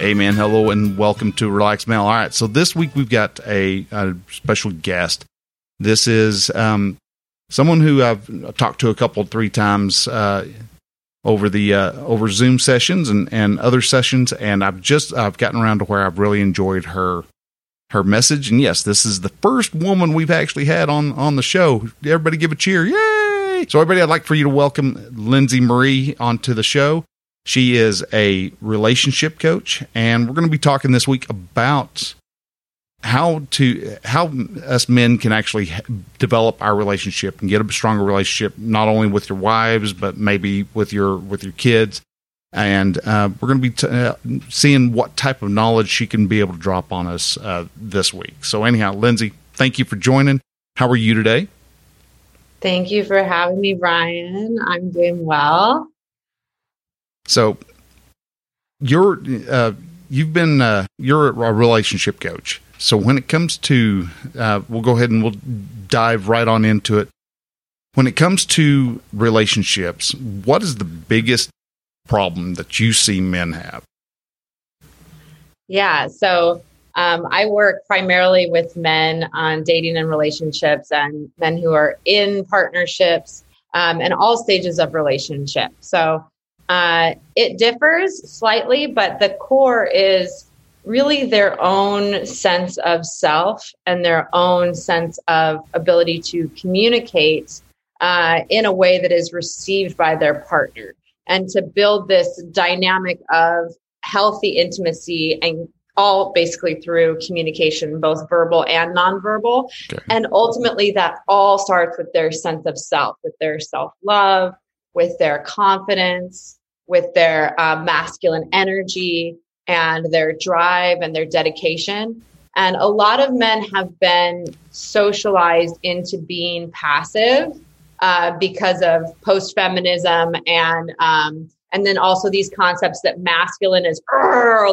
Amen. Hello and welcome to Relax Male. All right. So this week we've got a, a special guest. This is um, someone who I've talked to a couple, three times uh, over the uh, over Zoom sessions and, and other sessions, and I've just I've gotten around to where I've really enjoyed her her message. And yes, this is the first woman we've actually had on on the show. Everybody, give a cheer! Yay! So, everybody, I'd like for you to welcome Lindsey Marie onto the show. She is a relationship coach, and we're going to be talking this week about how to how us men can actually develop our relationship and get a stronger relationship, not only with your wives but maybe with your with your kids. And uh, we're going to be t- uh, seeing what type of knowledge she can be able to drop on us uh, this week. So, anyhow, Lindsey, thank you for joining. How are you today? Thank you for having me, Brian. I'm doing well. So you're uh, you've been uh, you're a relationship coach. So when it comes to uh, we'll go ahead and we'll dive right on into it. When it comes to relationships, what is the biggest problem that you see men have? Yeah, so um, I work primarily with men on dating and relationships and men who are in partnerships um, and all stages of relationship. So uh, it differs slightly, but the core is really their own sense of self and their own sense of ability to communicate uh, in a way that is received by their partner and to build this dynamic of healthy intimacy and all basically through communication, both verbal and nonverbal. Okay. And ultimately, that all starts with their sense of self, with their self love, with their confidence, with their uh, masculine energy and their drive and their dedication. And a lot of men have been socialized into being passive uh, because of post feminism and um, and then also these concepts that masculine is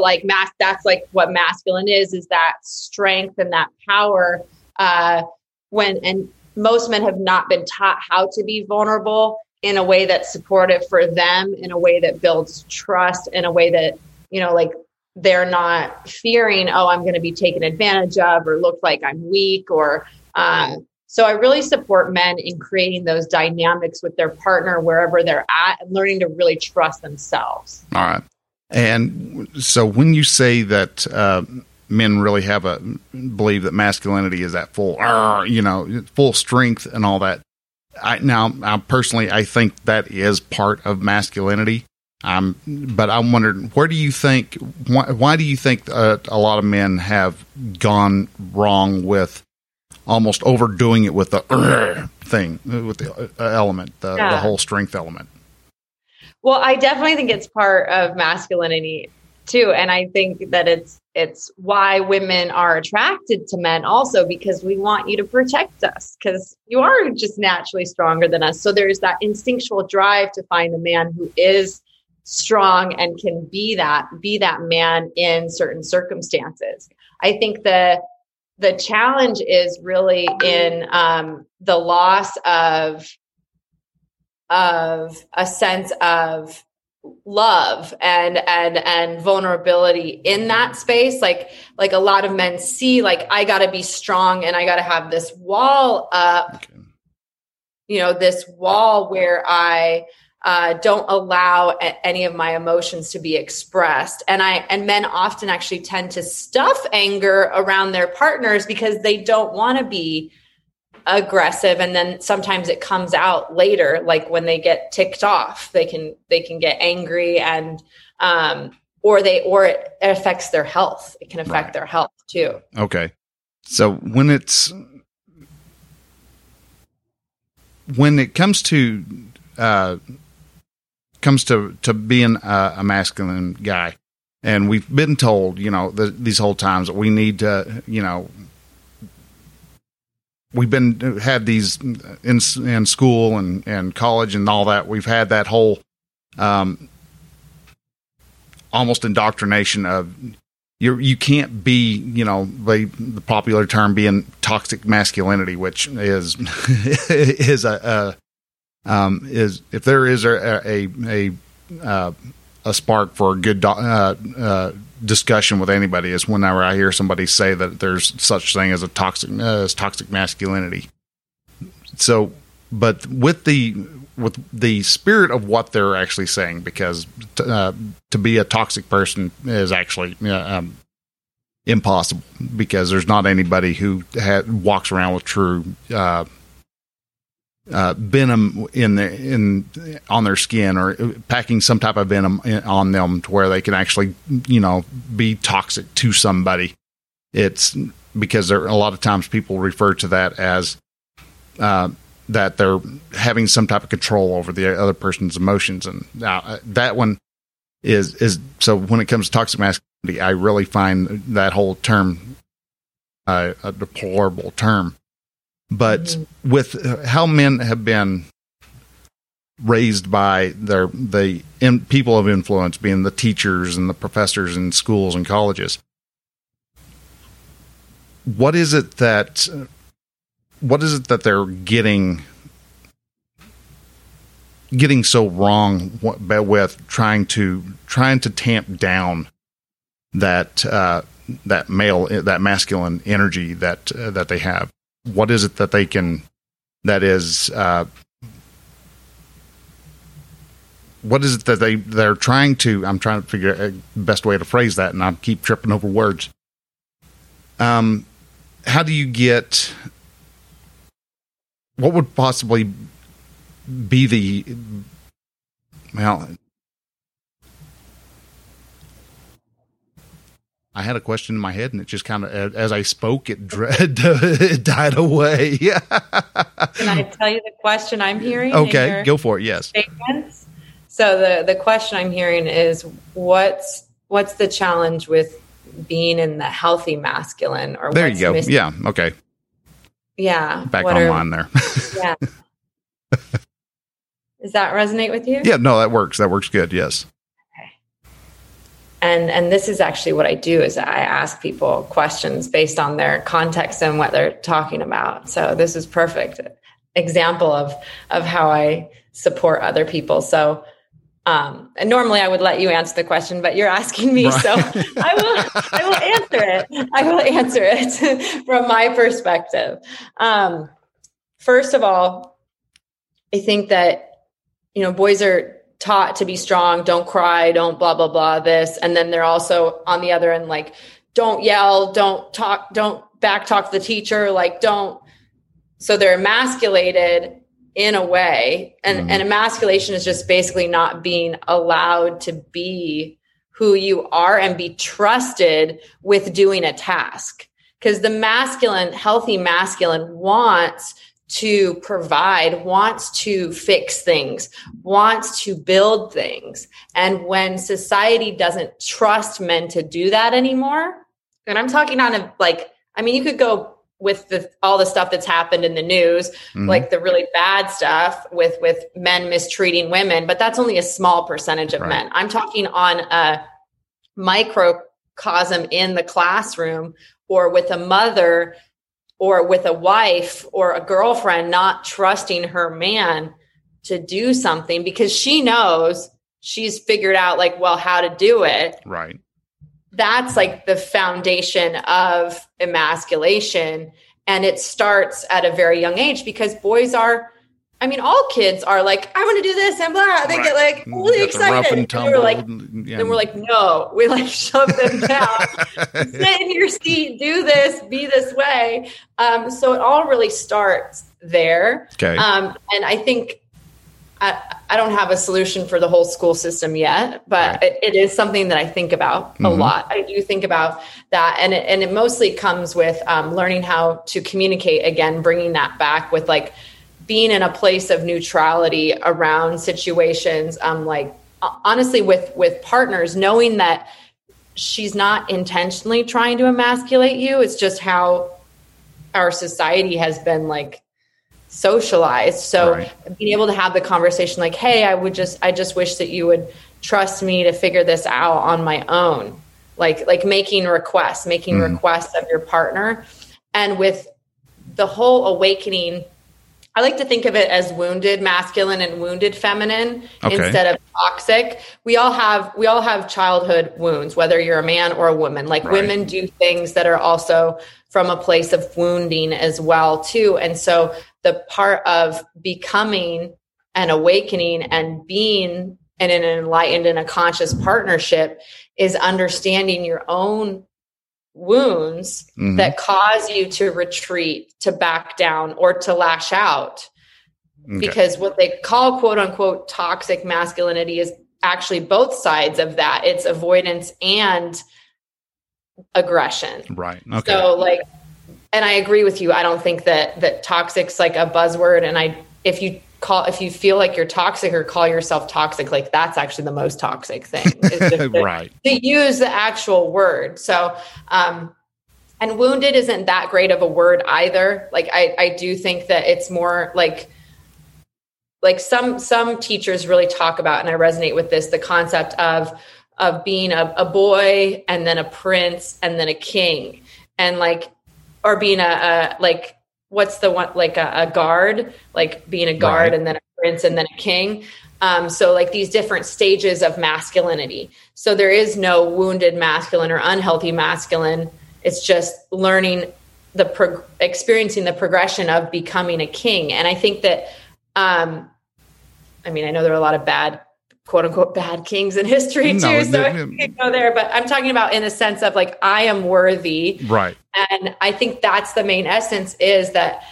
like mass. That's like what masculine is is that strength and that power. Uh, when and most men have not been taught how to be vulnerable in a way that's supportive for them, in a way that builds trust, in a way that, you know, like they're not fearing, oh, I'm going to be taken advantage of or look like I'm weak or, uh, so I really support men in creating those dynamics with their partner wherever they're at and learning to really trust themselves. All right. And so when you say that uh, men really have a believe that masculinity is at full, you know, full strength and all that, I, now, I personally, I think that is part of masculinity. Um, but I'm wondering, where do you think? Why, why do you think uh, a lot of men have gone wrong with almost overdoing it with the uh, thing, with the uh, element, the, yeah. the whole strength element? Well, I definitely think it's part of masculinity too, and I think that it's it's why women are attracted to men also because we want you to protect us because you are just naturally stronger than us. So there's that instinctual drive to find a man who is strong and can be that be that man in certain circumstances. I think the the challenge is really in um, the loss of of a sense of love and and and vulnerability in that space like like a lot of men see like i got to be strong and i got to have this wall up okay. you know this wall where i uh, don't allow any of my emotions to be expressed and i and men often actually tend to stuff anger around their partners because they don't want to be aggressive and then sometimes it comes out later like when they get ticked off they can they can get angry and um or they or it affects their health. It can affect right. their health too. Okay. So when it's when it comes to uh comes to to being a, a masculine guy and we've been told, you know, the, these whole times that we need to, you know, we've been had these in in school and and college and all that. We've had that whole um, almost indoctrination of you you can't be you know the, the popular term being toxic masculinity, which is is a, a um, is if there is a a a, uh, a spark for a good do, uh, uh, discussion with anybody is whenever I hear somebody say that there's such thing as a toxic uh, as toxic masculinity. So, but with the with the spirit of what they're actually saying, because uh, to be a toxic person is actually uh, um, impossible because there's not anybody who ha- walks around with true uh, venom in the in on their skin or packing some type of venom in, on them to where they can actually you know be toxic to somebody. It's because there a lot of times people refer to that as uh, that they're having some type of control over the other person's emotions, and now uh, that one is is so when it comes to toxic masculinity, I really find that whole term uh, a deplorable term. But mm-hmm. with how men have been raised by their the in, people of influence, being the teachers and the professors in schools and colleges, what is it that what is it that they're getting getting so wrong with trying to trying to tamp down that uh, that male that masculine energy that uh, that they have what is it that they can that is uh, what is it that they they're trying to i'm trying to figure out the best way to phrase that and i keep tripping over words. Um how do you get what would possibly be the well I had a question in my head, and it just kind of, as I spoke, it, it died away. Can I tell you the question I'm hearing? Okay, go for it. Yes. Statements? So the the question I'm hearing is what's what's the challenge with being in the healthy masculine? Or there you go. Yeah. Okay. Yeah. Back online are, there. yeah. Does that resonate with you? Yeah. No, that works. That works good. Yes and and this is actually what i do is i ask people questions based on their context and what they're talking about so this is perfect example of of how i support other people so um, and normally I would let you answer the question, but you're asking me, right. so I will. I will answer it. I will answer it from my perspective. Um, first of all, I think that you know boys are taught to be strong, don't cry, don't blah, blah, blah, this. And then they're also on the other end, like, don't yell, don't talk, don't back talk the teacher, like, don't. So they're emasculated in a way. And, mm-hmm. and emasculation is just basically not being allowed to be who you are and be trusted with doing a task. Because the masculine, healthy masculine wants to provide, wants to fix things, wants to build things. And when society doesn't trust men to do that anymore, and I'm talking on a like, I mean, you could go with the, all the stuff that's happened in the news, mm-hmm. like the really bad stuff with with men mistreating women, but that's only a small percentage of right. men. I'm talking on a microcosm in the classroom or with a mother or with a wife or a girlfriend not trusting her man to do something because she knows she's figured out like well how to do it. Right. That's like the foundation of emasculation. And it starts at a very young age because boys are I mean, all kids are like, I want to do this and blah. They right. get like really excited. And, and we're like, yeah. and we're like, no, we like shove them down. Sit in your seat, do this, be this way. Um, so it all really starts there. Okay. Um, and I think I, I don't have a solution for the whole school system yet, but right. it, it is something that I think about mm-hmm. a lot. I do think about that, and it, and it mostly comes with um, learning how to communicate. Again, bringing that back with like being in a place of neutrality around situations um like honestly with with partners knowing that she's not intentionally trying to emasculate you. It's just how our society has been like socialized. So right. being able to have the conversation like, hey, I would just I just wish that you would trust me to figure this out on my own. Like like making requests, making mm. requests of your partner. And with the whole awakening I like to think of it as wounded masculine and wounded feminine okay. instead of toxic. We all have we all have childhood wounds, whether you're a man or a woman. Like right. women do things that are also from a place of wounding as well too. And so the part of becoming and awakening and being in an enlightened and a conscious partnership is understanding your own wounds mm-hmm. that cause you to retreat, to back down, or to lash out. Okay. Because what they call quote unquote toxic masculinity is actually both sides of that it's avoidance and aggression. Right. Okay. So, like, and I agree with you. I don't think that that toxic's like a buzzword. And I, if you call if you feel like you're toxic or call yourself toxic like that's actually the most toxic thing. To, right. to use the actual word. So um and wounded isn't that great of a word either. Like i i do think that it's more like like some some teachers really talk about and i resonate with this the concept of of being a, a boy and then a prince and then a king. And like or being a, a like what's the one like a, a guard, like being a guard right. and then a prince and then a king. Um, so like these different stages of masculinity. So there is no wounded masculine or unhealthy masculine. It's just learning the pro- experiencing the progression of becoming a king. And I think that, um, I mean, I know there are a lot of bad quote unquote bad kings in history too. No, so I can go there, but I'm talking about in a sense of like I am worthy. Right. And I think that's the main essence is that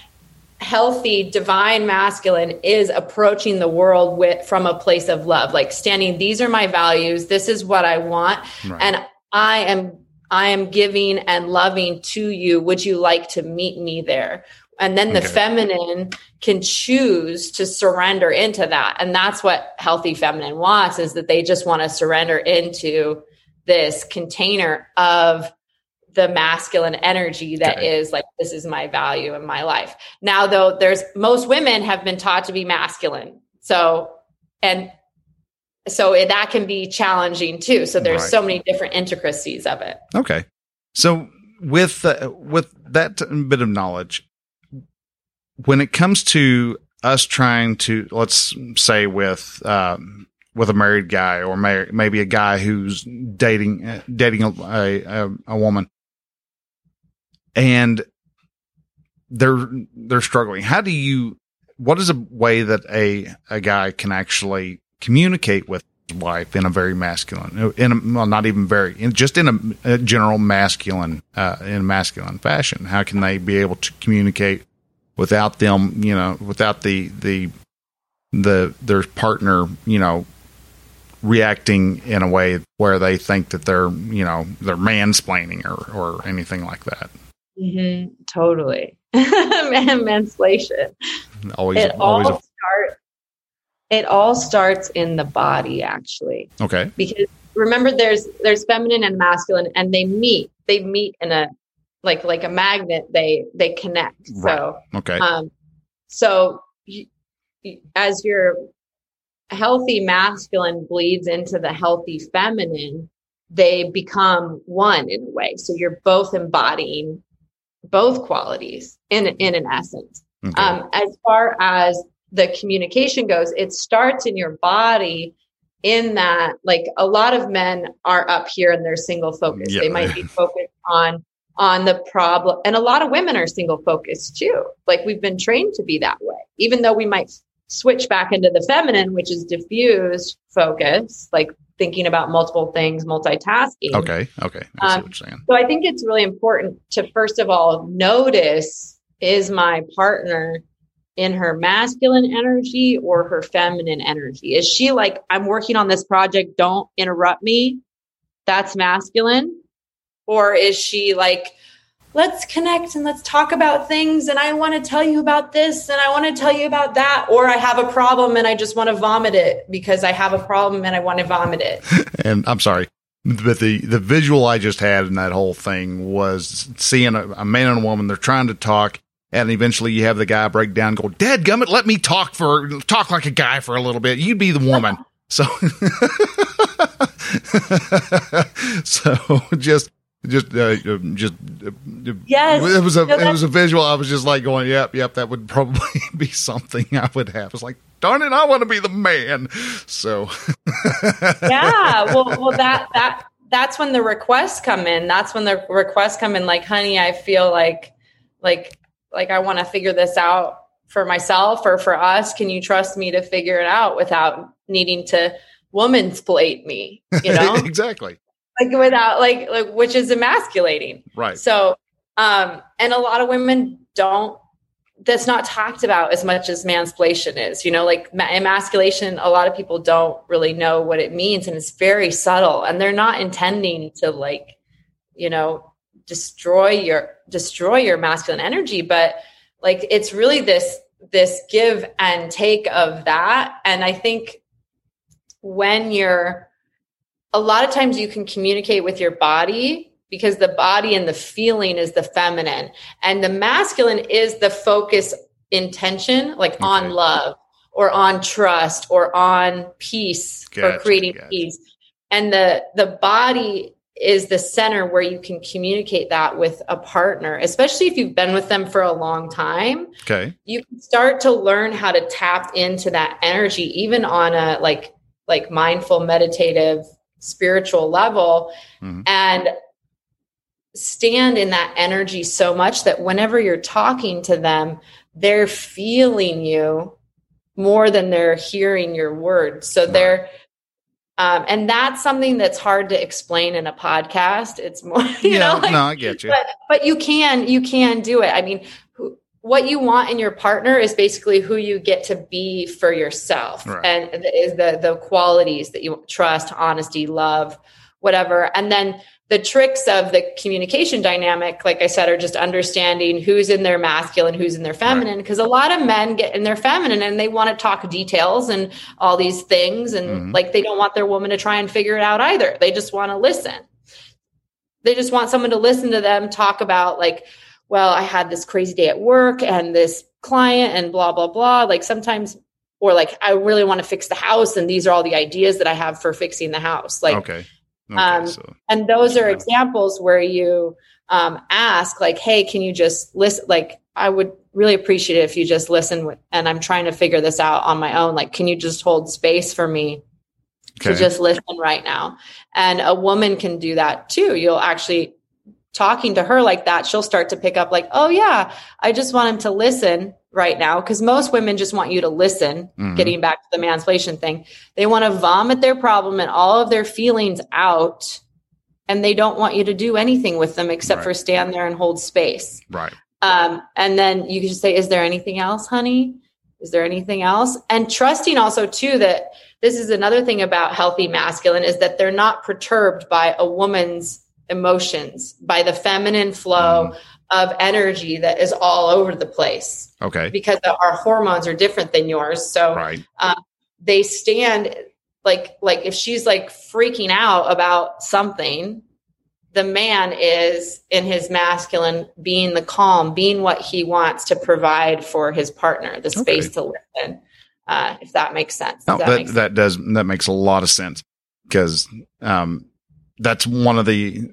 healthy divine masculine is approaching the world with from a place of love, like standing, these are my values, this is what I want. Right. And I am I am giving and loving to you. Would you like to meet me there? And then the okay. feminine can choose to surrender into that. And that's what healthy feminine wants is that they just want to surrender into this container of the masculine energy that okay. is like this is my value in my life. Now though there's most women have been taught to be masculine. So and so that can be challenging too. So there's right. so many different intricacies of it. Okay. So with uh, with that bit of knowledge, when it comes to us trying to, let's say with, um, with a married guy or may, maybe a guy who's dating, uh, dating a, a, a woman and they're, they're struggling. How do you, what is a way that a, a guy can actually communicate with his wife in a very masculine, in a, well, not even very, in, just in a, a general masculine, uh, in a masculine fashion? How can they be able to communicate without them, you know, without the the the their partner, you know, reacting in a way where they think that they're, you know, they're mansplaining or or anything like that. Mm-hmm, totally, mansplation. Always, it always. All a- start, it all starts in the body, actually. Okay. Because remember, there's there's feminine and masculine, and they meet. They meet in a like like a magnet they they connect. Right. so okay. um so you, as your healthy masculine bleeds into the healthy feminine they become one in a way. So you're both embodying both qualities in in an essence. Okay. um as far as the communication goes it starts in your body in that like a lot of men are up here and they're single focused. They might be focused on on the problem. And a lot of women are single focused too. Like we've been trained to be that way, even though we might switch back into the feminine, which is diffused focus, like thinking about multiple things, multitasking. Okay. Okay. I um, so I think it's really important to first of all notice is my partner in her masculine energy or her feminine energy? Is she like, I'm working on this project, don't interrupt me? That's masculine. Or is she like, let's connect and let's talk about things and I want to tell you about this and I want to tell you about that or I have a problem and I just want to vomit it because I have a problem and I want to vomit it. and I'm sorry. but the the visual I just had in that whole thing was seeing a, a man and a woman. They're trying to talk, and eventually you have the guy break down, and go, "Dad, gummit, let me talk for talk like a guy for a little bit. You'd be the woman." So, so just just uh, just uh, yes. it was a no, it was a visual. I was just like going yep yep that would probably be something i would have. It's like darn it i want to be the man. So. Yeah well well that that that's when the requests come in. That's when the requests come in like honey i feel like like like i want to figure this out for myself or for us. Can you trust me to figure it out without needing to woman's plate me? You know? Exactly like without like like which is emasculating. Right. So um and a lot of women don't that's not talked about as much as mansplation is you know like emasculation a lot of people don't really know what it means and it's very subtle and they're not intending to like you know destroy your destroy your masculine energy but like it's really this this give and take of that and i think when you're a lot of times you can communicate with your body because the body and the feeling is the feminine and the masculine is the focus intention like okay. on love or on trust or on peace gotcha, or creating gotcha. peace and the the body is the center where you can communicate that with a partner especially if you've been with them for a long time okay you can start to learn how to tap into that energy even on a like like mindful meditative spiritual level mm-hmm. and stand in that energy so much that whenever you're talking to them, they're feeling you more than they're hearing your words. So they're, um, and that's something that's hard to explain in a podcast. It's more, you yeah, know, like, no, I get you. But, but you can, you can do it. I mean, what you want in your partner is basically who you get to be for yourself right. and is the the qualities that you trust honesty love whatever and then the tricks of the communication dynamic like i said are just understanding who's in their masculine who's in their feminine because right. a lot of men get in their feminine and they want to talk details and all these things and mm-hmm. like they don't want their woman to try and figure it out either they just want to listen they just want someone to listen to them talk about like well, I had this crazy day at work and this client and blah, blah, blah. Like sometimes, or like, I really want to fix the house. And these are all the ideas that I have for fixing the house. Like, okay. okay um, so, and those are examples where you um, ask, like, hey, can you just listen? Like, I would really appreciate it if you just listen with, and I'm trying to figure this out on my own. Like, can you just hold space for me okay. to just listen right now? And a woman can do that too. You'll actually talking to her like that, she'll start to pick up like, oh yeah, I just want him to listen right now. Cause most women just want you to listen, mm-hmm. getting back to the mansplation thing. They want to vomit their problem and all of their feelings out. And they don't want you to do anything with them except right. for stand there and hold space. Right. Um, and then you can just say, is there anything else, honey? Is there anything else? And trusting also too that this is another thing about healthy masculine is that they're not perturbed by a woman's emotions, by the feminine flow mm. of energy that is all over the place. Okay. Because our hormones are different than yours. So right. um, they stand like like if she's like freaking out about something, the man is in his masculine being the calm, being what he wants to provide for his partner, the space okay. to listen. Uh, if that makes sense. No, that, that, that does that makes a lot of sense because um, that's one of the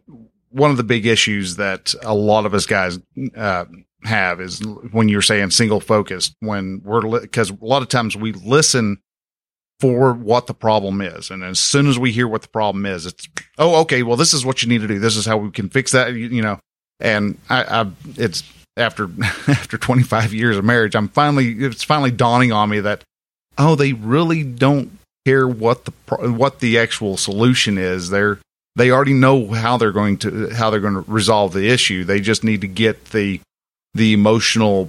one of the big issues that a lot of us guys uh, have is when you're saying single focused when we're because li- a lot of times we listen for what the problem is. And as soon as we hear what the problem is it's oh okay well this is what you need to do. This is how we can fix that you, you know? And I, I it's after after 25 years of marriage i'm finally it's finally dawning on me that oh they really don't care what the what the actual solution is. They're they already know how they're going to how they're going to resolve the issue. They just need to get the the emotional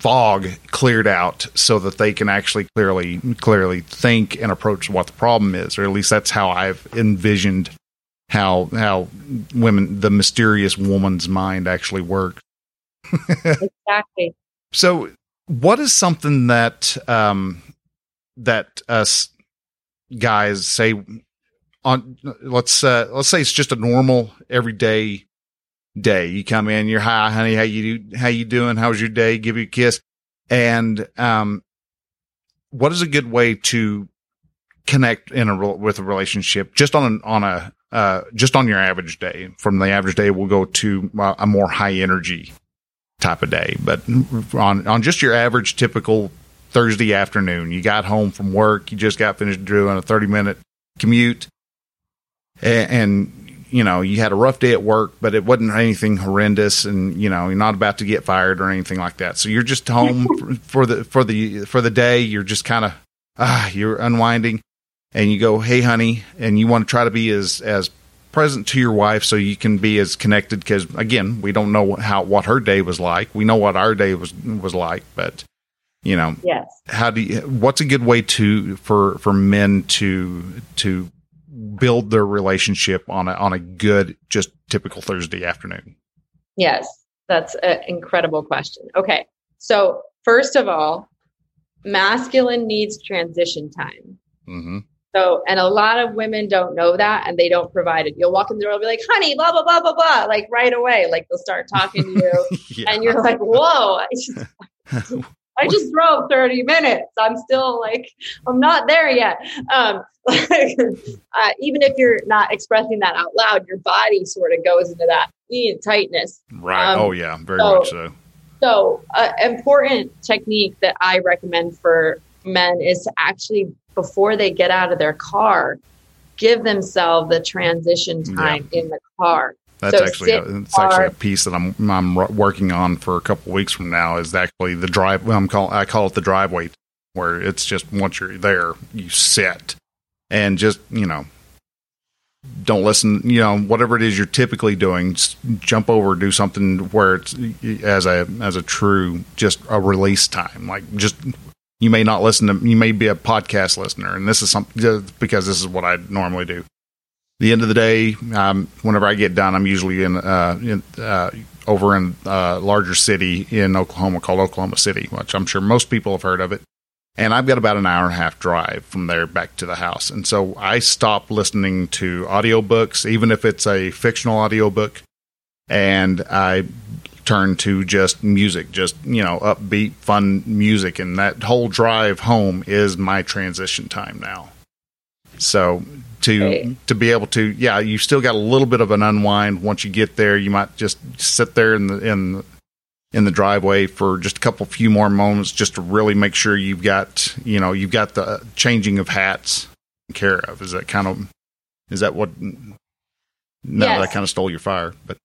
fog cleared out so that they can actually clearly clearly think and approach what the problem is or at least that's how I've envisioned how how women the mysterious woman's mind actually works exactly so what is something that um that us guys say on let's uh, let's say it's just a normal everyday day. You come in, you're hi, honey, how you do, how you doing? How was your day? Give you a kiss, and um, what is a good way to connect in a with a relationship just on on a uh, just on your average day. From the average day, we'll go to a more high energy type of day. But on on just your average typical Thursday afternoon, you got home from work, you just got finished doing a thirty minute commute, and, and you know you had a rough day at work, but it wasn't anything horrendous, and you know you're not about to get fired or anything like that. So you're just home for the for the for the day. You're just kind of ah, you're unwinding and you go, "Hey, honey," and you want to try to be as as present to your wife so you can be as connected because again we don't know how what her day was like we know what our day was was like but you know yes how do you what's a good way to for for men to to build their relationship on a on a good just typical thursday afternoon yes that's an incredible question okay so first of all masculine needs transition time mm-hmm. So, and a lot of women don't know that and they don't provide it. You'll walk in the door and be like, honey, blah, blah, blah, blah, blah, like right away. Like they'll start talking to you yeah. and you're like, whoa, I just, drove 30 minutes. I'm still like, I'm not there yet. Um, like, uh, even if you're not expressing that out loud, your body sort of goes into that tightness. Right. Um, oh, yeah. Very so, much so. So, uh, important technique that I recommend for men is to actually before they get out of their car, give themselves the transition time yeah. in the car. That's so actually a, it's actually a piece that I'm I'm working on for a couple weeks from now. Is actually the drive. I'm call I call it the driveway, where it's just once you're there, you sit and just you know don't listen. You know whatever it is you're typically doing, jump over, do something where it's as a as a true just a release time. Like just you may not listen to you may be a podcast listener and this is something because this is what i normally do the end of the day um, whenever i get done i'm usually in, uh, in uh, over in a uh, larger city in oklahoma called oklahoma city which i'm sure most people have heard of it and i've got about an hour and a half drive from there back to the house and so i stop listening to audiobooks even if it's a fictional audiobook and i turn to just music, just, you know, upbeat, fun music. And that whole drive home is my transition time now. So to to be able to yeah you've still got a little bit of an unwind once you get there you might just sit there in the in in the driveway for just a couple few more moments just to really make sure you've got you know you've got the changing of hats care of is that kind of is that what no yes. that kind of stole your fire but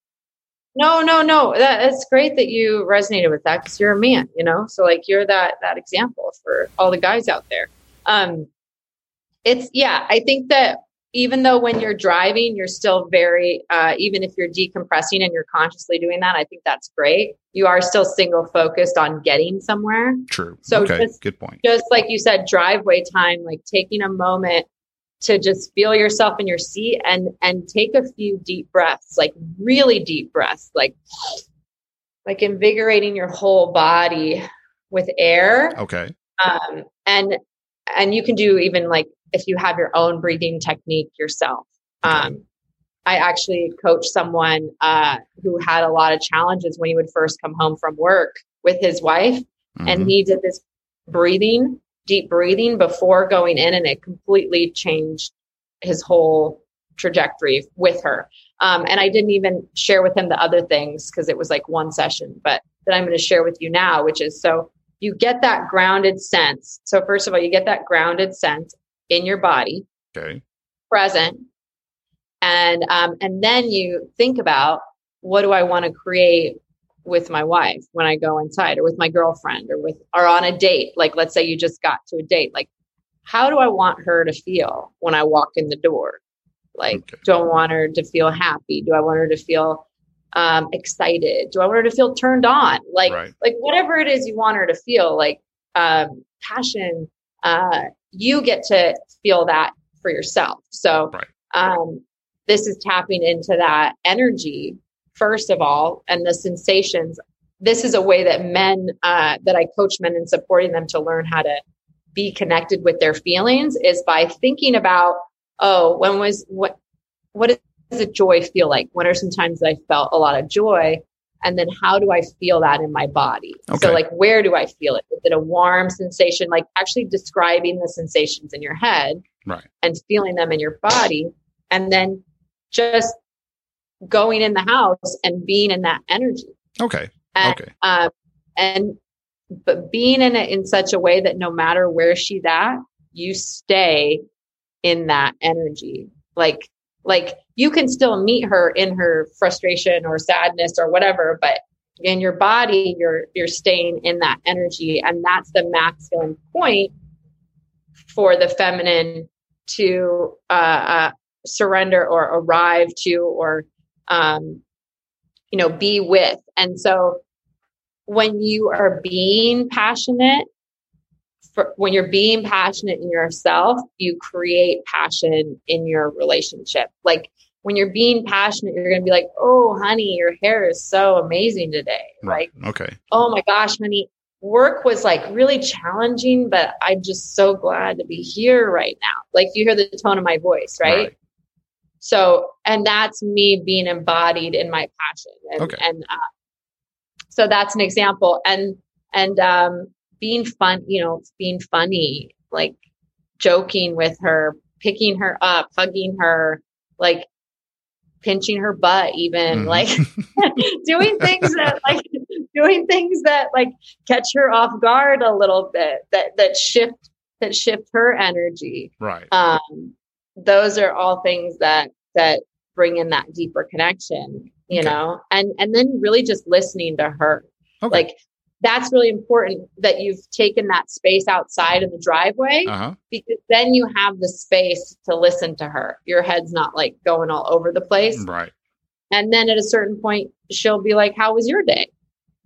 no, no, no. That, it's great that you resonated with that because you're a man, you know. So like you're that that example for all the guys out there. Um, it's yeah. I think that even though when you're driving, you're still very uh, even if you're decompressing and you're consciously doing that, I think that's great. You are still single focused on getting somewhere. True. So okay. Just, good point. Just like you said, driveway time, like taking a moment to just feel yourself in your seat and and take a few deep breaths like really deep breaths like like invigorating your whole body with air okay um and and you can do even like if you have your own breathing technique yourself um i actually coached someone uh who had a lot of challenges when he would first come home from work with his wife mm-hmm. and he did this breathing deep breathing before going in and it completely changed his whole trajectory with her. Um, and I didn't even share with him the other things because it was like one session, but that I'm going to share with you now, which is so you get that grounded sense. So first of all, you get that grounded sense in your body, okay, present, and um, and then you think about what do I want to create with my wife when I go inside or with my girlfriend or with or on a date. Like let's say you just got to a date. Like how do I want her to feel when I walk in the door? Like okay. do I want her to feel happy? Do I want her to feel um, excited? Do I want her to feel turned on? Like right. like whatever it is you want her to feel, like um, passion, uh, you get to feel that for yourself. So right. um, this is tapping into that energy first of all, and the sensations. This is a way that men, uh, that I coach men in supporting them to learn how to be connected with their feelings is by thinking about, oh, when was what what does a joy feel like? What are some times that I felt a lot of joy? And then how do I feel that in my body? Okay. So like where do I feel it? Is it a warm sensation? Like actually describing the sensations in your head Right. and feeling them in your body. And then just going in the house and being in that energy. Okay. And, Okay. um, and but being in it in such a way that no matter where she's at, you stay in that energy. Like like you can still meet her in her frustration or sadness or whatever, but in your body you're you're staying in that energy and that's the masculine point for the feminine to uh, uh, surrender or arrive to or um, you know be with. And so when you are being passionate for, when you're being passionate in yourself you create passion in your relationship. Like when you're being passionate you're going to be like oh honey your hair is so amazing today Right. like Okay. oh my gosh honey work was like really challenging but i'm just so glad to be here right now like you hear the tone of my voice right, Right. so and that's me being embodied in my passion and, Okay. and uh, so that's an example and and um being fun you know being funny like joking with her picking her up hugging her like pinching her butt even Mhm. like doing things that like doing things that like catch her off guard a little bit that that shift that shift her energy Right. um those are all things that that bring in that deeper connection you Okay. know and and then really just listening to her Okay. like that's really important that you've taken that space outside of the driveway Uh huh. because then you have the space to listen to her your head's not like going all over the place Right. and then at a certain point she'll be like how was your day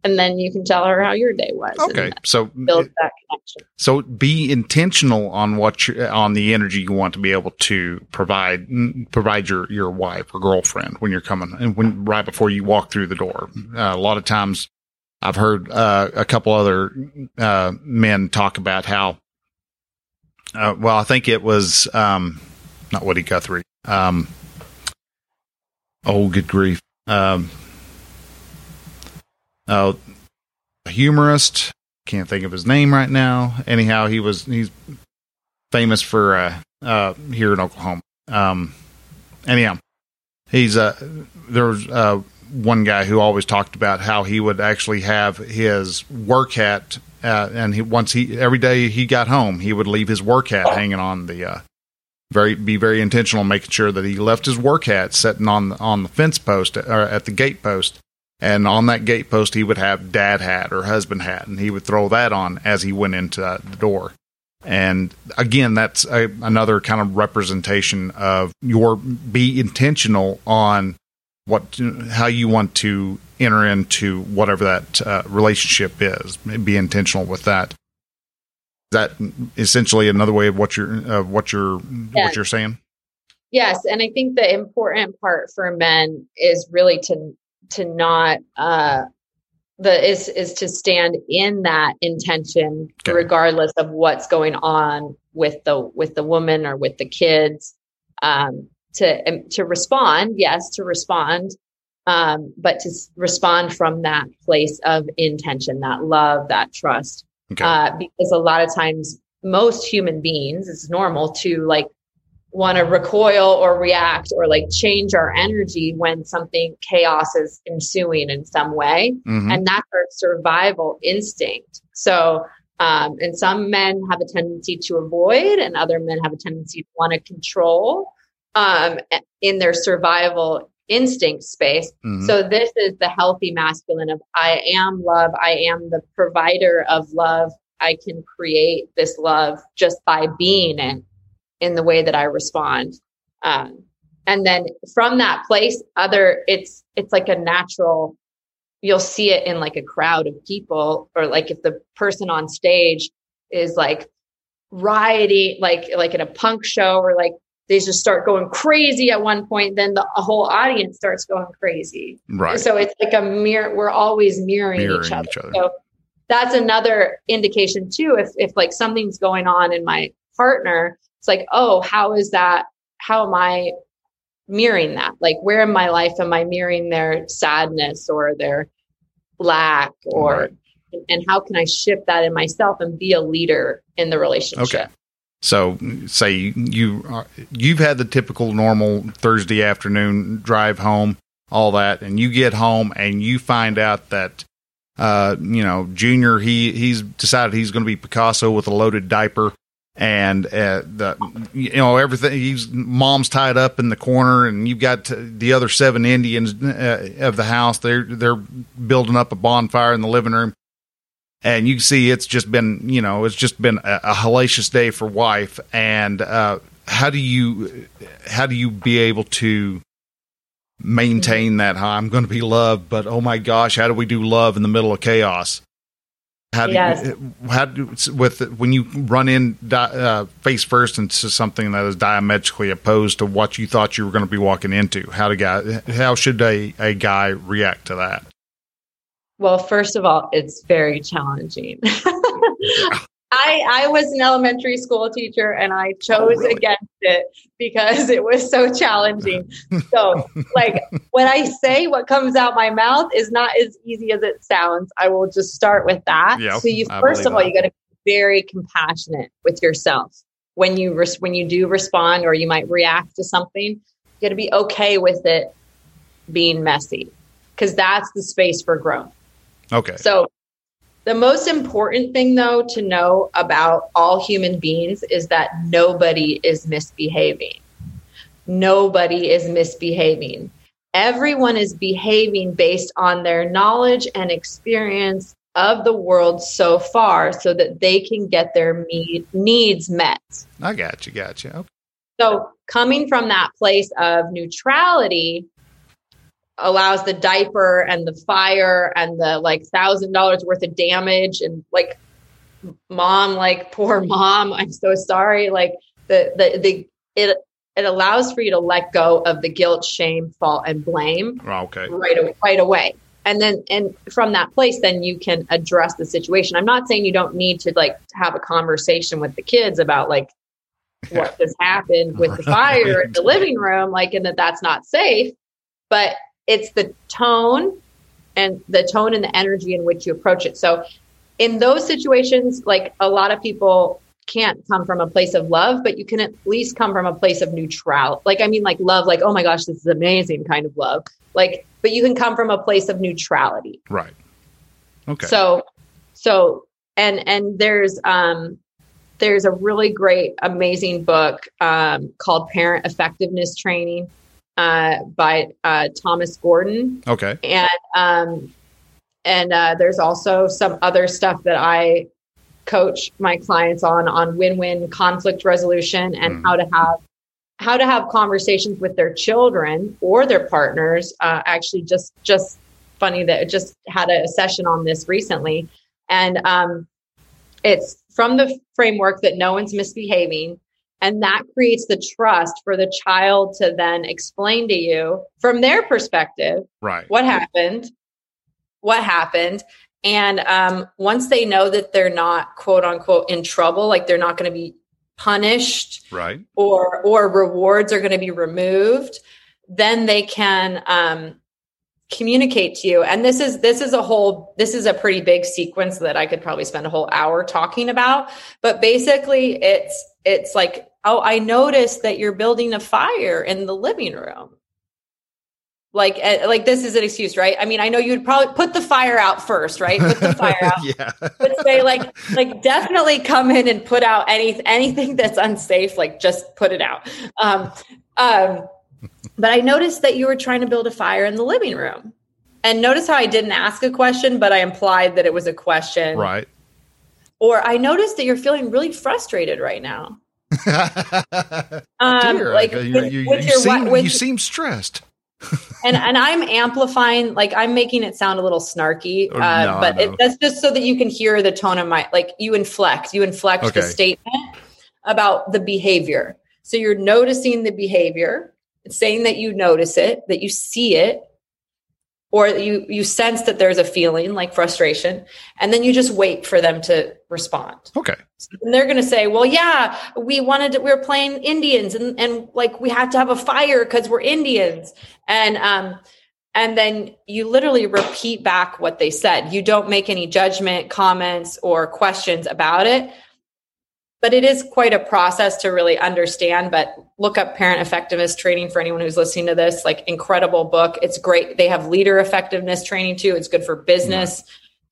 and then you can tell her how your day was Okay. So builds that connection So be intentional on what you on the energy you want to be able to provide provide your your wife or girlfriend when you're coming and when right before you walk through the door. Uh, a lot of times, I've heard uh, a couple other uh, men talk about how. Uh, well, I think it was um, not Woody Guthrie. Um, oh, good grief! Um, oh, a humorist can't think of his name right now. Anyhow, he was he's famous for uh, uh, here in Oklahoma. Um, anyhow, he's uh, there was uh, one guy who always talked about how he would actually have his work hat, uh, and he once he every day he got home, he would leave his work hat hanging on the. Uh, very be very intentional making sure that he left his work hat sitting on the, on the fence post or at the gate post and on that gate post he would have dad hat or husband hat and he would throw that on as he went into the door and again that's a, another kind of representation of your be intentional on what how you want to enter into whatever that uh, relationship is be intentional with that is that essentially another way of what you're of what you're Yeah. what you're saying Yes, and I think the important part for men is really to to not uh the is is to stand in that intention Okay. regardless of what's going on with the with the woman or with the kids um to um, to respond yes to respond um but to respond from that place of intention that love that trust. Okay. Uh, because a lot of times most human beings it's normal to like want to recoil or react or like change our energy when something chaos is ensuing in some way. Mhm. and that's our survival instinct. So um, and some men have a tendency to avoid and other men have a tendency to want to control um, in their survival instinct space Mhm. so this is the healthy masculine of I am love. I am the provider of love. I can create this love just by being it in the way that I respond. Um, and then from that place, other it's it's like a natural. You'll see it in like a crowd of people, or like if the person on stage is like rioting, like like in a punk show, or like they just start going crazy at one point, then the whole audience starts going crazy. right So it's like a mirror. We're always mirroring, Mirroring each, other. each other. So that's another indication too. If if like something's going on in my partner, it's like, oh, how is that? how am I mirroring that? Like, where in my life am I mirroring their sadness or their lack or, right. and how can I shift that in myself and be a leader in the relationship? Okay. So, say you are, you've had the typical normal Thursday afternoon drive home, all that, and you get home and you find out that uh, you know, Junior he he's decided he's going to be Picasso with a loaded diaper, and uh, the you know everything. He's mom's tied up in the corner, and you've got the other seven Indians uh, of the house. They're they're building up a bonfire in the living room, and you can see it's just been you know it's just been a, a hellacious day for wife. And uh, how do you how do you be able to maintain that I'm going to be loved, but oh my gosh, how do we do love in the middle of chaos? How do yes. you, how do, with when you run in uh, face first into something that is diametrically opposed to what you thought you were going to be walking into? How to guy, how should a, a guy react to that? Well, first of all, it's very challenging. I, I was an elementary school teacher and I chose oh, really? against it because it was so challenging. So, like, when I say what comes out my mouth is not as easy as it sounds, I will just start with that. Yep, so, you first of all, that. you got to be very compassionate with yourself when you res- when you do respond or you might react to something. You got to be okay with it being messy because that's the space for growth. Okay. So the most important thing, though, to know about all human beings is that nobody is misbehaving. Nobody is misbehaving. Everyone is behaving based on their knowledge and experience of the world so far so that they can get their needs met. I got you, got you. Okay. So, coming from that place of neutrality, allows the diaper and the fire and the like thousand dollars worth of damage and like mom like poor mom i'm so sorry. Like the the the it it allows for you to let go of the guilt shame fault and blame oh, okay. right away, right away. And then and from that place then you can address the situation. I'm not saying you don't need to like have a conversation with the kids about like what just happened with the fire in the living room like and that that's not safe but it's the tone and the tone and the energy in which you approach it. So in those situations, like a lot of people can't come from a place of love, but you can at least come from a place of neutral. Like, I mean, like love, like, oh my gosh, this is amazing kind of love. Like, but you can come from a place of neutrality. Right. Okay. So, so, and, and there's, um, there's a really great, amazing book um, called Parent Effectiveness Training uh, by uh, Thomas Gordon. Okay. And um, and uh, there's also some other stuff that I coach my clients on on win-win conflict resolution and mm. how to have how to have conversations with their children or their partners. Uh, actually, just just funny that just had a session on this recently, and um, it's from the framework that no one's misbehaving and that creates the trust for the child to then explain to you from their perspective right. what happened, what happened. And um, once they know that they're not quote unquote in trouble, like they're not going to be punished, right, or or rewards are going to be removed, then they can um, communicate to you and this is this is a whole this is a pretty big sequence that i could probably spend a whole hour talking about but basically it's it's like oh i noticed that you're building a fire in the living room like uh, like this is an excuse right i mean i know you'd probably put the fire out first right put the fire out yeah but say like like definitely come in and put out any anything that's unsafe like just put it out um um but I noticed that you were trying to build a fire in the living room. And notice how I didn't ask a question, but I implied that it was a question. Right. Or I noticed that you're feeling really frustrated right now. um, Dear, like you, you, you, your, seem, with, you seem stressed. and and I'm amplifying, like I'm making it sound a little snarky, oh, uh, no, but it, that's just so that you can hear the tone of my like you inflect, you inflect okay. the statement about the behavior. So you're noticing the behavior, saying that you notice it, that you see it, or you you sense that there's a feeling like frustration and then you just wait for them to respond. Okay. And they're going to say well yeah we wanted to, we were playing indians and and like we had to have a fire because we're indians. And um and then you literally repeat back what they said. You don't make any judgment comments or questions about it but it is quite a process to really understand but look up parent effectiveness training for anyone who's listening to this like incredible book. It's great. They have leader effectiveness training too. It's good for business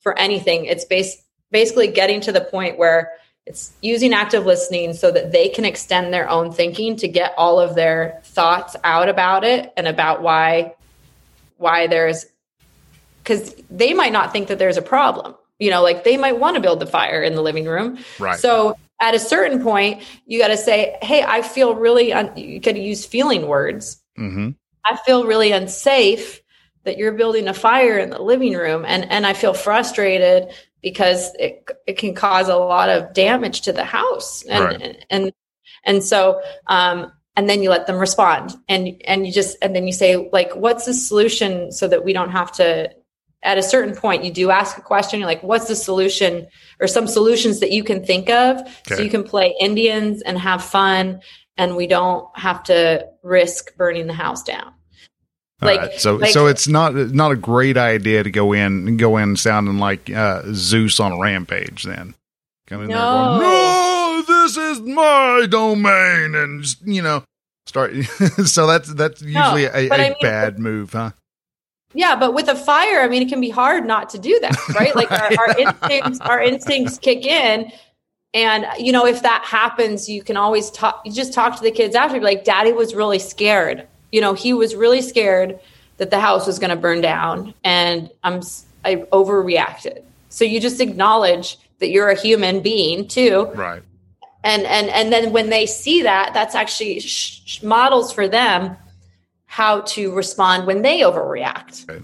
for anything. It's base, basically getting to the point where it's using active listening so that they can extend their own thinking to get all of their thoughts out about it and about why why there's because they might not think that there's a problem. You know like they might want to build the fire in the living room. Right. So at a certain point, you got to say, Hey, I feel really, un-, you could use feeling words. Mm-hmm. I feel really unsafe that you're building a fire in the living room. And, and I feel frustrated because it, it can cause a lot of damage to the house. And, Right. and, and, and so, um, and then you let them respond and, and you just, and then you say, like, what's the solution so that we don't have to, at a certain point, you do ask a question. You're like, what's the solution or some solutions that you can think of so you can play Indians and have fun and we don't have to risk burning the house down. All Like- right. so like- so it's not not a great idea to go in go in sounding like uh, Zeus on a rampage. Then come in there No. going, no, this is my domain, and you know start. so that's that's usually a, but a I mean- bad move, huh? Yeah, but with a fire, I mean, it can be hard not to do that, right? Like our, our instincts, our instincts kick in, and you know, if that happens, you can always talk. You just talk to the kids after, be like, "Daddy was really scared. You know, he was really scared that the house was going to burn down, and I'm I overreacted." So you just acknowledge that you're a human being too, Right. and and and then when they see that that's actually sh- sh- models for them how to respond when they overreact. Okay.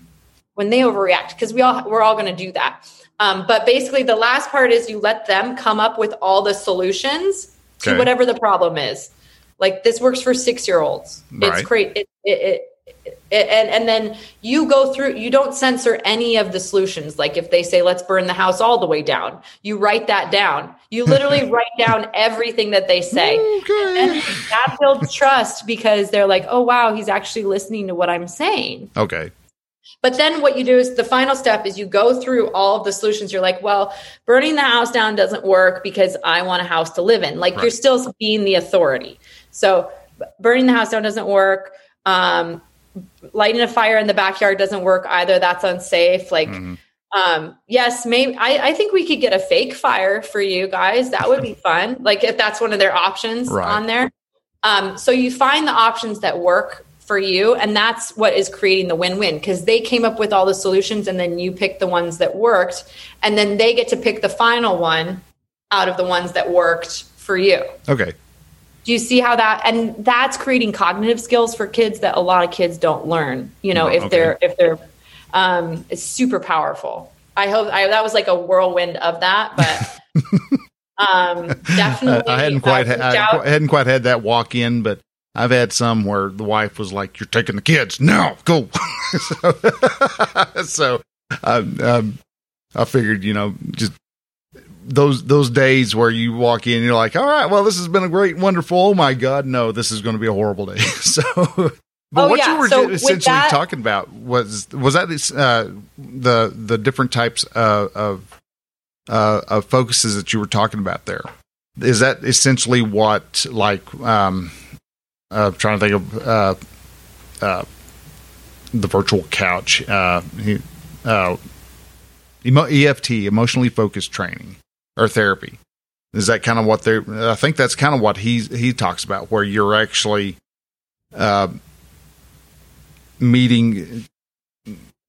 when they overreact because we all we're all going to do that. Um, but basically the last part is you let them come up with all the solutions to whatever the problem is. Like this works for six year olds Right. it's great it, it, it, and and then you go through you don't censor any of the solutions like if they say let's burn the house all the way down you write that down you literally write down everything that they say Okay. and that builds trust because they're like oh wow he's actually listening to what i'm saying Okay. but then what you do is the final step is you go through all of the solutions. You're like, well, burning the house down doesn't work because I want a house to live in. Like you're still being the authority. So burning the house down doesn't work. Um, lighting a fire in the backyard doesn't work either. That's unsafe. Like, Mhm. um, yes, maybe I, I think we could get a fake fire for you guys. That would be fun. Like if that's one of their options Right. on there. Um, so you find the options that work for you, and that's what is creating the win-win because they came up with all the solutions, and then you pick the ones that worked, and then they get to pick the final one out of the ones that worked for you. Okay. Do you see how that and that's creating cognitive skills for kids that a lot of kids don't learn, you know, No, if okay. they're if they're um it's super powerful. I hope I that was like a whirlwind of that, but um definitely I hadn't quite uh, I hadn't quite had that walk in, but I've had some where the wife was like, "You're taking the kids now, go." so, so um, um, I figured, you know, just those those days where you walk in, you're like, "All right, well, this has been a great, wonderful. Oh my God, no, this is going to be a horrible day." so. But Oh, what yeah. you were So essentially that- talking about was was that uh, the the different types of, of uh, of focuses that you were talking about there. Is that essentially what, like, um, uh, trying to think of uh, uh, the virtual couch, uh, uh, emo- EFT, emotionally focused training or therapy? Is that kind of what they? I think that's kind of what he he talks about, where you're actually uh, meeting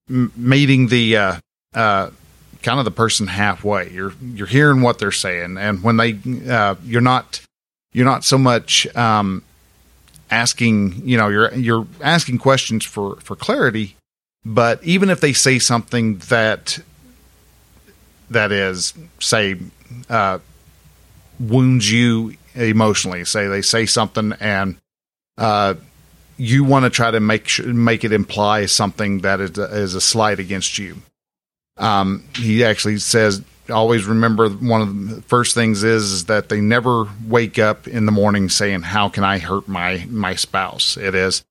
m- meeting the uh, uh, kind of the person halfway. You're you're hearing what they're saying, and when they uh, you're not you're not so much um, asking. You know, you're you're asking questions for for clarity, but even if they say something that that is say uh, wounds you emotionally, say they say something and uh, you want to try to make sh- make it imply something that is a, is a slight against you. Um, he actually says, always remember one of the first things is, is that they never wake up in the morning saying, "How can I hurt my my spouse?" It is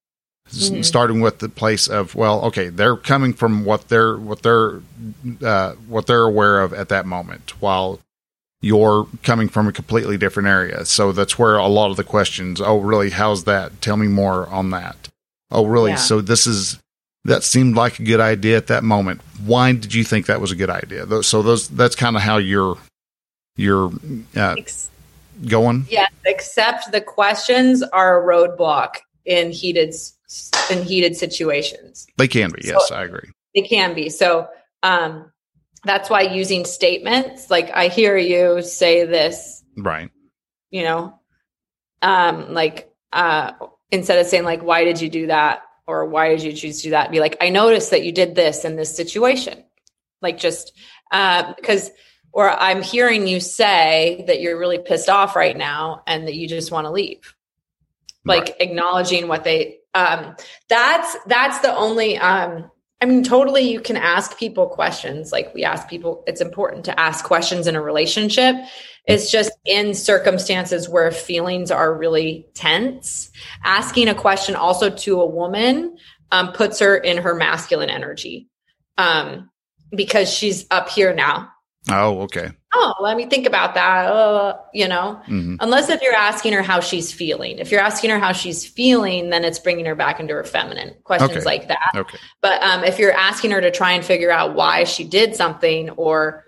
mm-hmm. starting with the place of well, okay, they're coming from what they're what they're uh, what they're aware of at that moment, while you're coming from a completely different area. So that's where a lot of the questions, oh, really? How's that? Tell me more on that. Oh, really? Yeah. So this is, that seemed like a good idea at that moment. Why did you think that was a good idea? So those, that's kind of how you're, you're, uh, going. Yeah. Except the questions are a roadblock in heated, in heated situations. They can be. Yes, so, I agree. They can be. So, um, that's why using statements like I hear you say this. Right. You know, um, like uh instead of saying like why did you do that or why did you choose to do that, be like, I noticed that you did this in this situation. Like just uh because or I'm hearing you say that you're really pissed off right now and that you just want to leave. Like right. acknowledging what they um that's that's the only um I mean, totally, you can ask people questions. Like we ask people, it's important to ask questions in a relationship. It's just in circumstances where feelings are really tense. Asking a question also to a woman um, puts her in her masculine energy um, because she's up here now Oh, okay. Oh, let me think about that. Uh, you know, mm-hmm. unless if you're asking her how she's feeling. If you're asking her how she's feeling, then it's bringing her back into her feminine questions okay. like that. Okay. But um, if you're asking her to try and figure out why she did something, or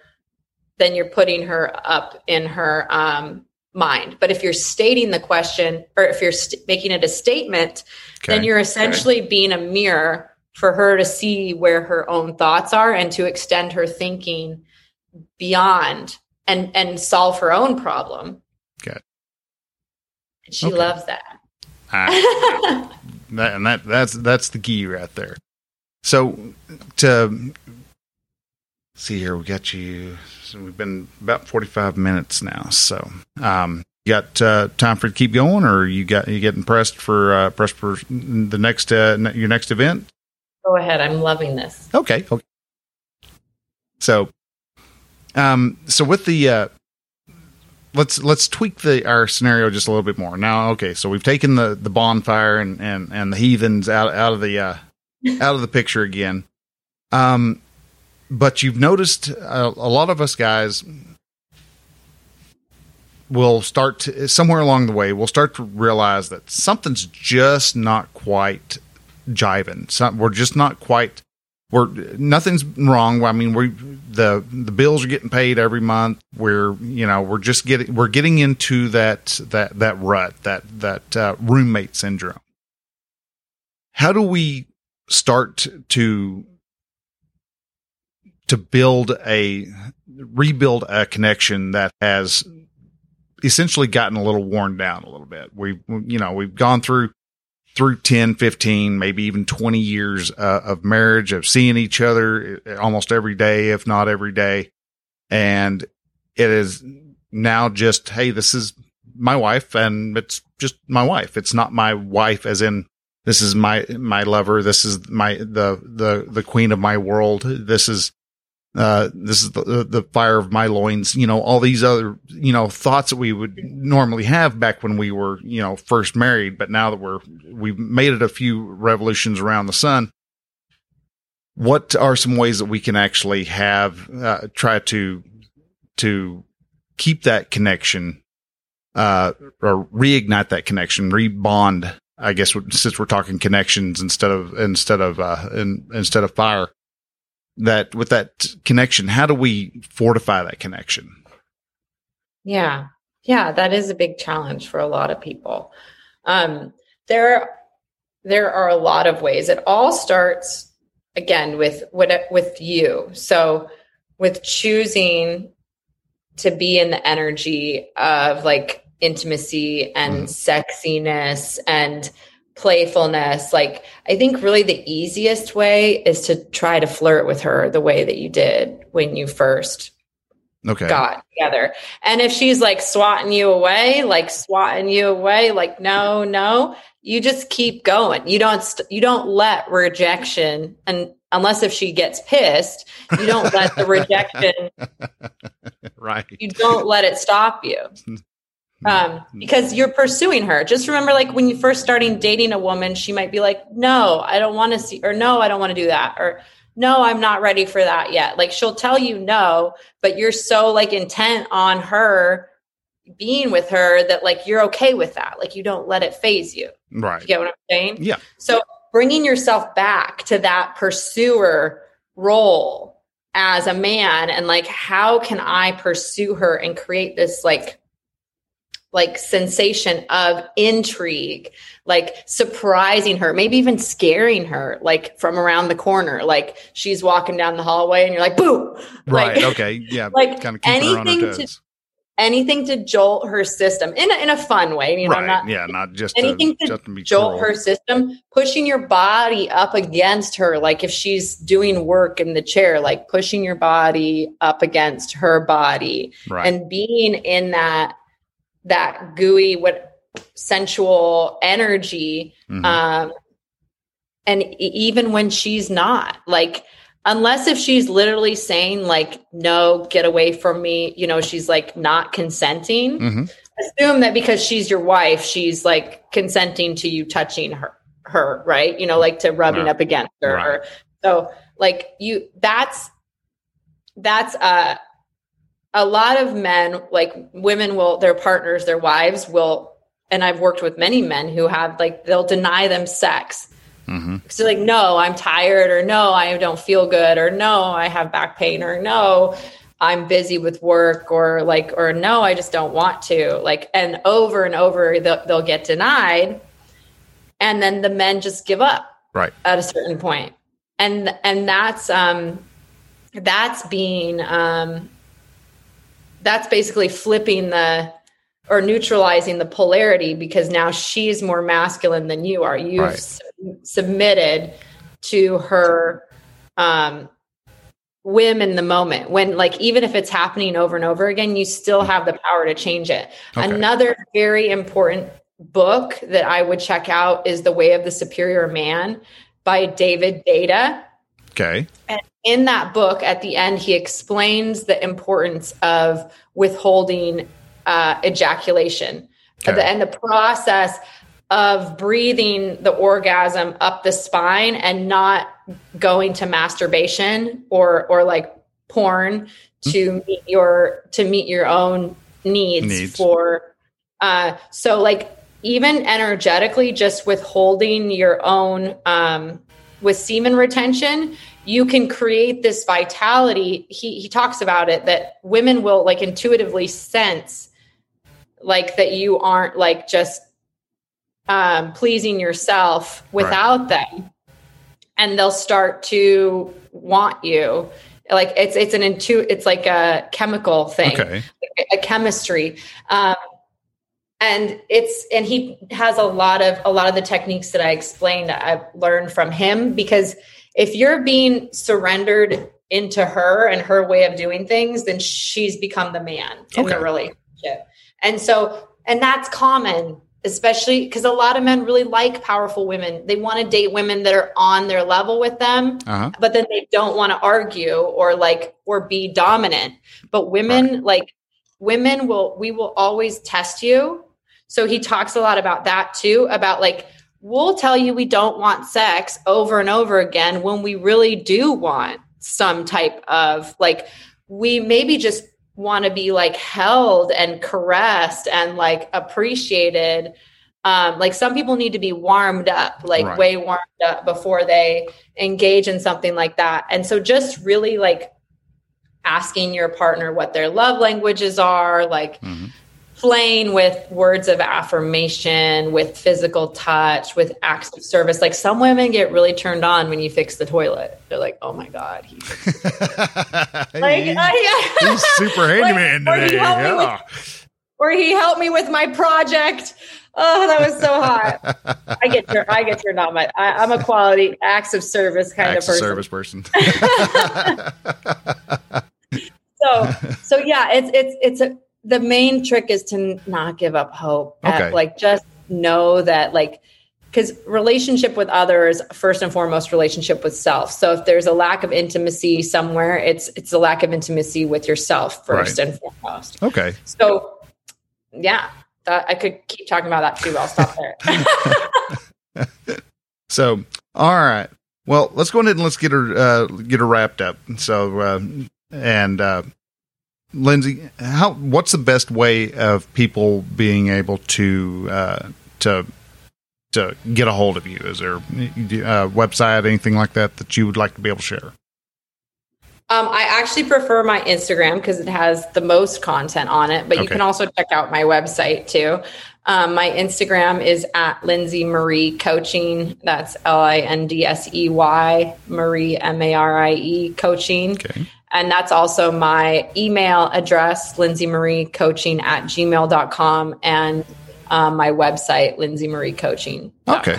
then you're putting her up in her um, mind. But if you're stating the question, or if you're st- making it a statement, okay. then you're essentially okay. being a mirror for her to see where her own thoughts are and to extend her thinking beyond and and solve her own problem. Okay. And she okay. loves that. Ah, that. And that that's that's the key right there. So to see here, we got you. So we've been about forty five minutes now. So um, you got uh, time for to keep going, or you got you getting pressed for uh, pressed for the next uh, your next event? Go ahead. I'm loving this. Okay. Okay. So um, so with the uh, let's let's tweak the our scenario just a little bit more. Now, okay, so we've taken the the bonfire and and and the heathens out out of the uh, out of the picture again. Um, but you've noticed a, a lot of us guys will start to, somewhere along the way we'll start to realize that something's just not quite jiving. Some, we're just not quite we're nothing's wrong. I mean, we the the bills are getting paid every month. We're you know we're just getting we're getting into that that that rut that that uh, roommate syndrome. How do we start to to build a rebuild a connection that has essentially gotten a little worn down a little bit. We've you know we've gone through through 10, 15, maybe even 20 years uh, of marriage, of seeing each other uh, almost every day, if not every day. And it is now just, Hey, this is my wife and it's just my wife. It's not my wife as in this is my, my lover. This is my, the, the, the queen of my world. This is, uh, this is the, the fire of my loins, you know, all these other, you know, thoughts that we would normally have back when we were, you know, first married. But now that we're, we've made it a few revolutions around the sun. What are some ways that we can actually have, uh, try to, to keep that connection, uh, or reignite that connection, rebond, I guess, since we're talking connections instead of, instead of, uh, in, instead of fire that with that connection, how do we fortify that connection? Yeah. Yeah, that is a big challenge for a lot of people. Um, there, there are a lot of ways. It all starts again with what with you. So with choosing to be in the energy of like intimacy and mm. sexiness and playfulness. Like, I think really the easiest way is to try to flirt with her the way that you did when you first Okay. got together. And if she's like swatting you away, like swatting you away, like no, no, you just keep going. You don't st- you don't let rejection and unless if she gets pissed, you don't let the rejection right. you don't let it stop you. Um, because you're pursuing her. Just remember, like when you first starting dating a woman, she might be like, "No, I don't want to see," or "No, I don't want to do that," or "No, I'm not ready for that yet." Like she'll tell you no, but you're so like intent on her being with her that like you're okay with that. Like you don't let it phase you. Right. You get what I'm saying? Yeah. So bringing yourself back to that pursuer role as a man and like how can I pursue her and create this like like sensation of intrigue, like surprising her, maybe even scaring her, like from around the corner, like she's walking down the hallway and you're like, boo, Right. Like, okay. Yeah. like kind of keeping her on her anything to- anything to jolt her system in a, in a fun way. You know, right. not yeah. Not just anything to, just to jolt cruel. her system, pushing your body up against her, like if she's doing work in the chair, like pushing your body up against her body Right. and being in that that gooey what sensual energy Mhm. um and even when she's not like unless if she's literally saying like no get away from me you know she's like not consenting Mhm. assume that because she's your wife she's like consenting to you touching her her right you know like to rubbing up against her Right. or, so like you that's that's uh a lot of men like women will their partners their wives will and i've worked with many men who have like they'll deny them sex Mhm. so like no i'm tired or no i don't feel good or no i have back pain or no i'm busy with work or like or no i just don't want to like and over and over they'll, they'll get denied and then the men just give up Right. at a certain point and and that's um that's being um that's basically flipping the or neutralizing the polarity because now she's more masculine than you are you've Right. sub- submitted to her um whim in the moment when like even if it's happening over and over again you still have the power to change it Okay. another very important book that i would check out is the way of the superior man by David Deida Okay. And in that book at the end he explains the importance of withholding uh, ejaculation Okay. the, and the process of breathing the orgasm up the spine and not going to masturbation or or like porn to meet your to meet your own needs, Needs. for uh so like even energetically just withholding your own um with semen retention you can create this vitality. He he talks about it that women will like intuitively sense like that you aren't like just um pleasing yourself without them. And they'll start to want you. Like it's it's an intu it's like a chemical thing. Okay. a chemistry. Um, and it's and he has a lot of a lot of the techniques that i explained i've learned from him because if you're being surrendered into her and her way of doing things then she's become the man in Okay. the relationship and so and that's common especially because a lot of men really like powerful women they want to date women that are on their level with them Uh huh. but then they don't want to argue or like or be dominant but women like women will we will always test you so he talks a lot about that too about like we'll tell you we don't want sex over and over again when we really do want some type of like we maybe just want to be like held and caressed and like appreciated um like some people need to be warmed up like Right. way warmed up before they engage in something like that and so just really like asking your partner what their love languages are like Mhm. Playing with words of affirmation with physical touch with acts of service. Like some women get really turned on when you fix the toilet. They're like oh my god he like he's, I- he's super handyman Like, or he today. helped me with- or he helped me with my project. Oh that was so hot. I get tur- i get turned on but I, i'm a quality acts of service kind Acts of of person. service person. so so yeah, it's it's it's a the main trick is to not give up hope. Okay. like just know that like because relationship with others first and foremost relationship with self so if there's a lack of intimacy somewhere it's it's a lack of intimacy with yourself first Right. and foremost Okay. so yeah that, i could keep talking about that too i'll stop there So, all right. Well, let's go ahead and let's get her uh, get her wrapped up. So, uh, and uh, Lindsey, how what's the best way of people being able to uh, to to get a hold of you? Is there a website, anything like that that you would like to be able to share? Um, I actually prefer my Instagram because it has the most content on it, but you can also check out my website too. Um, my Instagram is at Lindsey Marie Coaching. That's L I N D S E Y, Marie, M A R I E, coaching. Okay. And that's also my email address, Lindsey Marie Coaching at gmail.com, and um, my website, lindseymariecoaching.com. Okay.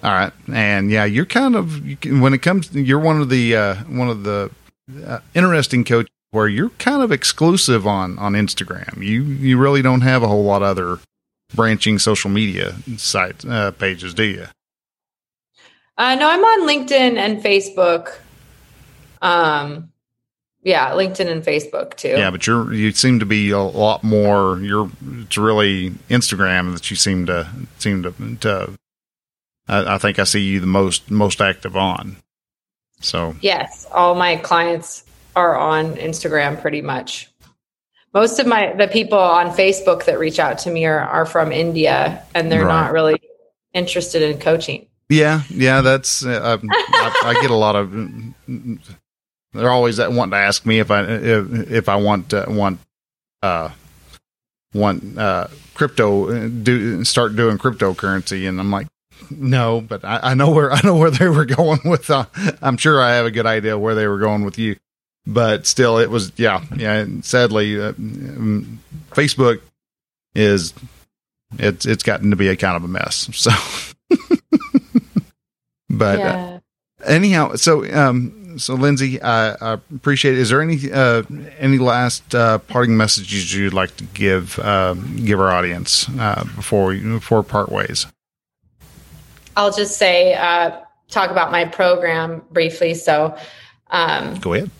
All right, and yeah, you're kind of when it comes, you're one of the uh, one of the uh, interesting coaches where you're kind of exclusive on on Instagram. You you really don't have a whole lot of other branching social media site uh, pages, do you? Uh, no, I'm on LinkedIn and Facebook. Um, yeah, LinkedIn and Facebook too. Yeah, but you're you seem to be a lot more. You're it's really Instagram that you seem to seem to to. I, I think I see you the most most active on. So Yes, all my clients are on Instagram pretty much. Most of my the people on Facebook that reach out to me are, are from India and they're Right. not really interested in coaching. Yeah, yeah, that's uh, I, I get a lot of. They're always wanting to ask me if I if, if I want uh, want uh want uh crypto uh, do start doing cryptocurrency, and I'm like, no, but I, I know where I know where they were going with. Uh, I'm sure I have a good idea where they were going with you, but still, it was yeah, yeah. and Sadly, uh, mm, Facebook is it's it's gotten to be a kind of a mess. So. But uh, anyhow, so um, so Lindsey, I, I appreciate. It. Is there any uh, any last uh, parting messages you'd like to give uh, give our audience uh, before we before we part ways? I'll just say uh, talk about my program briefly. So um, Go ahead.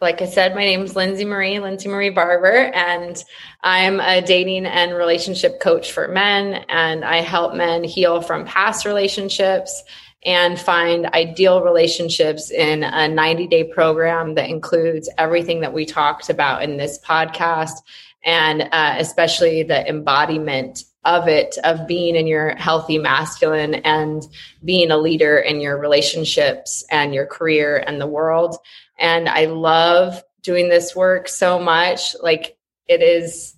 like I said, my name is Lindsey Marie, Lindsey Marie Barber, and I'm a dating and relationship coach for men. And I help men heal from past relationships and find ideal relationships in a 90 day program that includes everything that we talked about in this podcast and uh, especially the embodiment of it of being in your healthy masculine and being a leader in your relationships and your career and the world and I love doing this work so much. Like it is,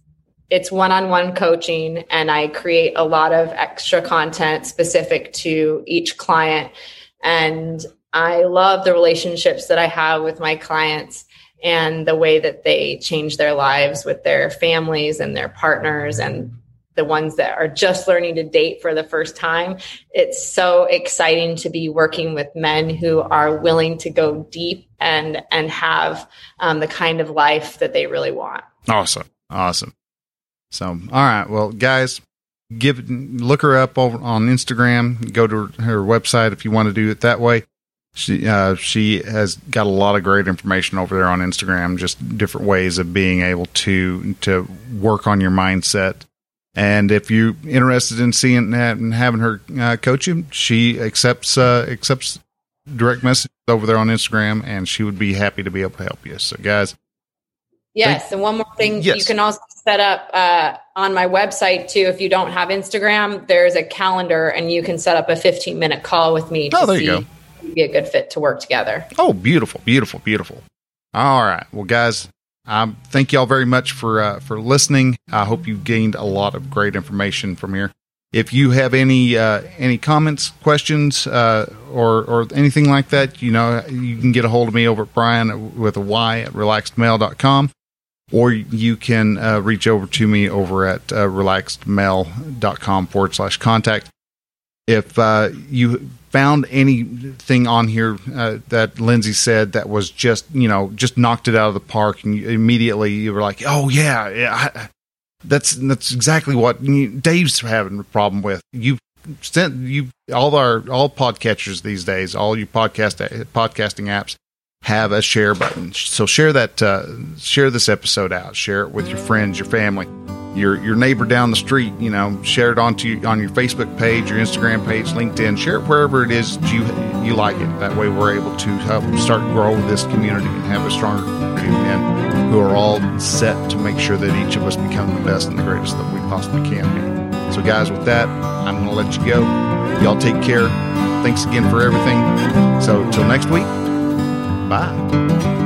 it's one on one coaching, and I create a lot of extra content specific to each client. And I love the relationships that I have with my clients and the way that they change their lives with their families and their partners and the ones that are just learning to date for the first time. It's so exciting to be working with men who are willing to go deep and and have um, the kind of life that they really want. Awesome, awesome. So, all right, well, guys, give look her up over on Instagram. Go to her, website if you want to do it that way. She uh, she has got a lot of great information over there on Instagram, just different ways of being able to to work on your mindset. And if you're interested in seeing that and having her uh, coach you, she accepts uh, accepts direct messages over there on Instagram, and she would be happy to be able to help you. So, guys, Yes, and one more thing, Yes. you can also set up uh, on my website too. If you don't have Instagram, there's a calendar, and you can set up a 15 minute call with me. To Oh, there you see go. Be a good fit to work together. Oh, beautiful, beautiful, beautiful. All right, well, guys, um, thank y'all very much for uh, for listening. I hope you gained a lot of great information from here. If you have any uh, any comments, questions, uh, or or anything like that, you know, you can get a hold of me over at Brian with a Y at relaxedmail.com, or you can uh, reach over to me over at uh, relaxedmail.com forward slash contact. if uh, you found anything on here uh, that Lindsey said that was just you know just knocked it out of the park, and you, immediately you were like, oh yeah, yeah, I, that's that's exactly what Dave's having a problem with. You sent you all our all podcatchers these days, all your podcast podcasting apps have a share button. So share that uh, share this episode out. Share it with your friends, your family your your neighbor down the street, you know, share it onto on your Facebook page, your Instagram page, LinkedIn, share it wherever it is you you like it. That way, we're able to help start grow this community and have a stronger community men who are all set to make sure that each of us become the best and the greatest that we possibly can be. So, guys, with that, I'm going to let you go. Y'all take care. Thanks again for everything. So, till next week, acabar.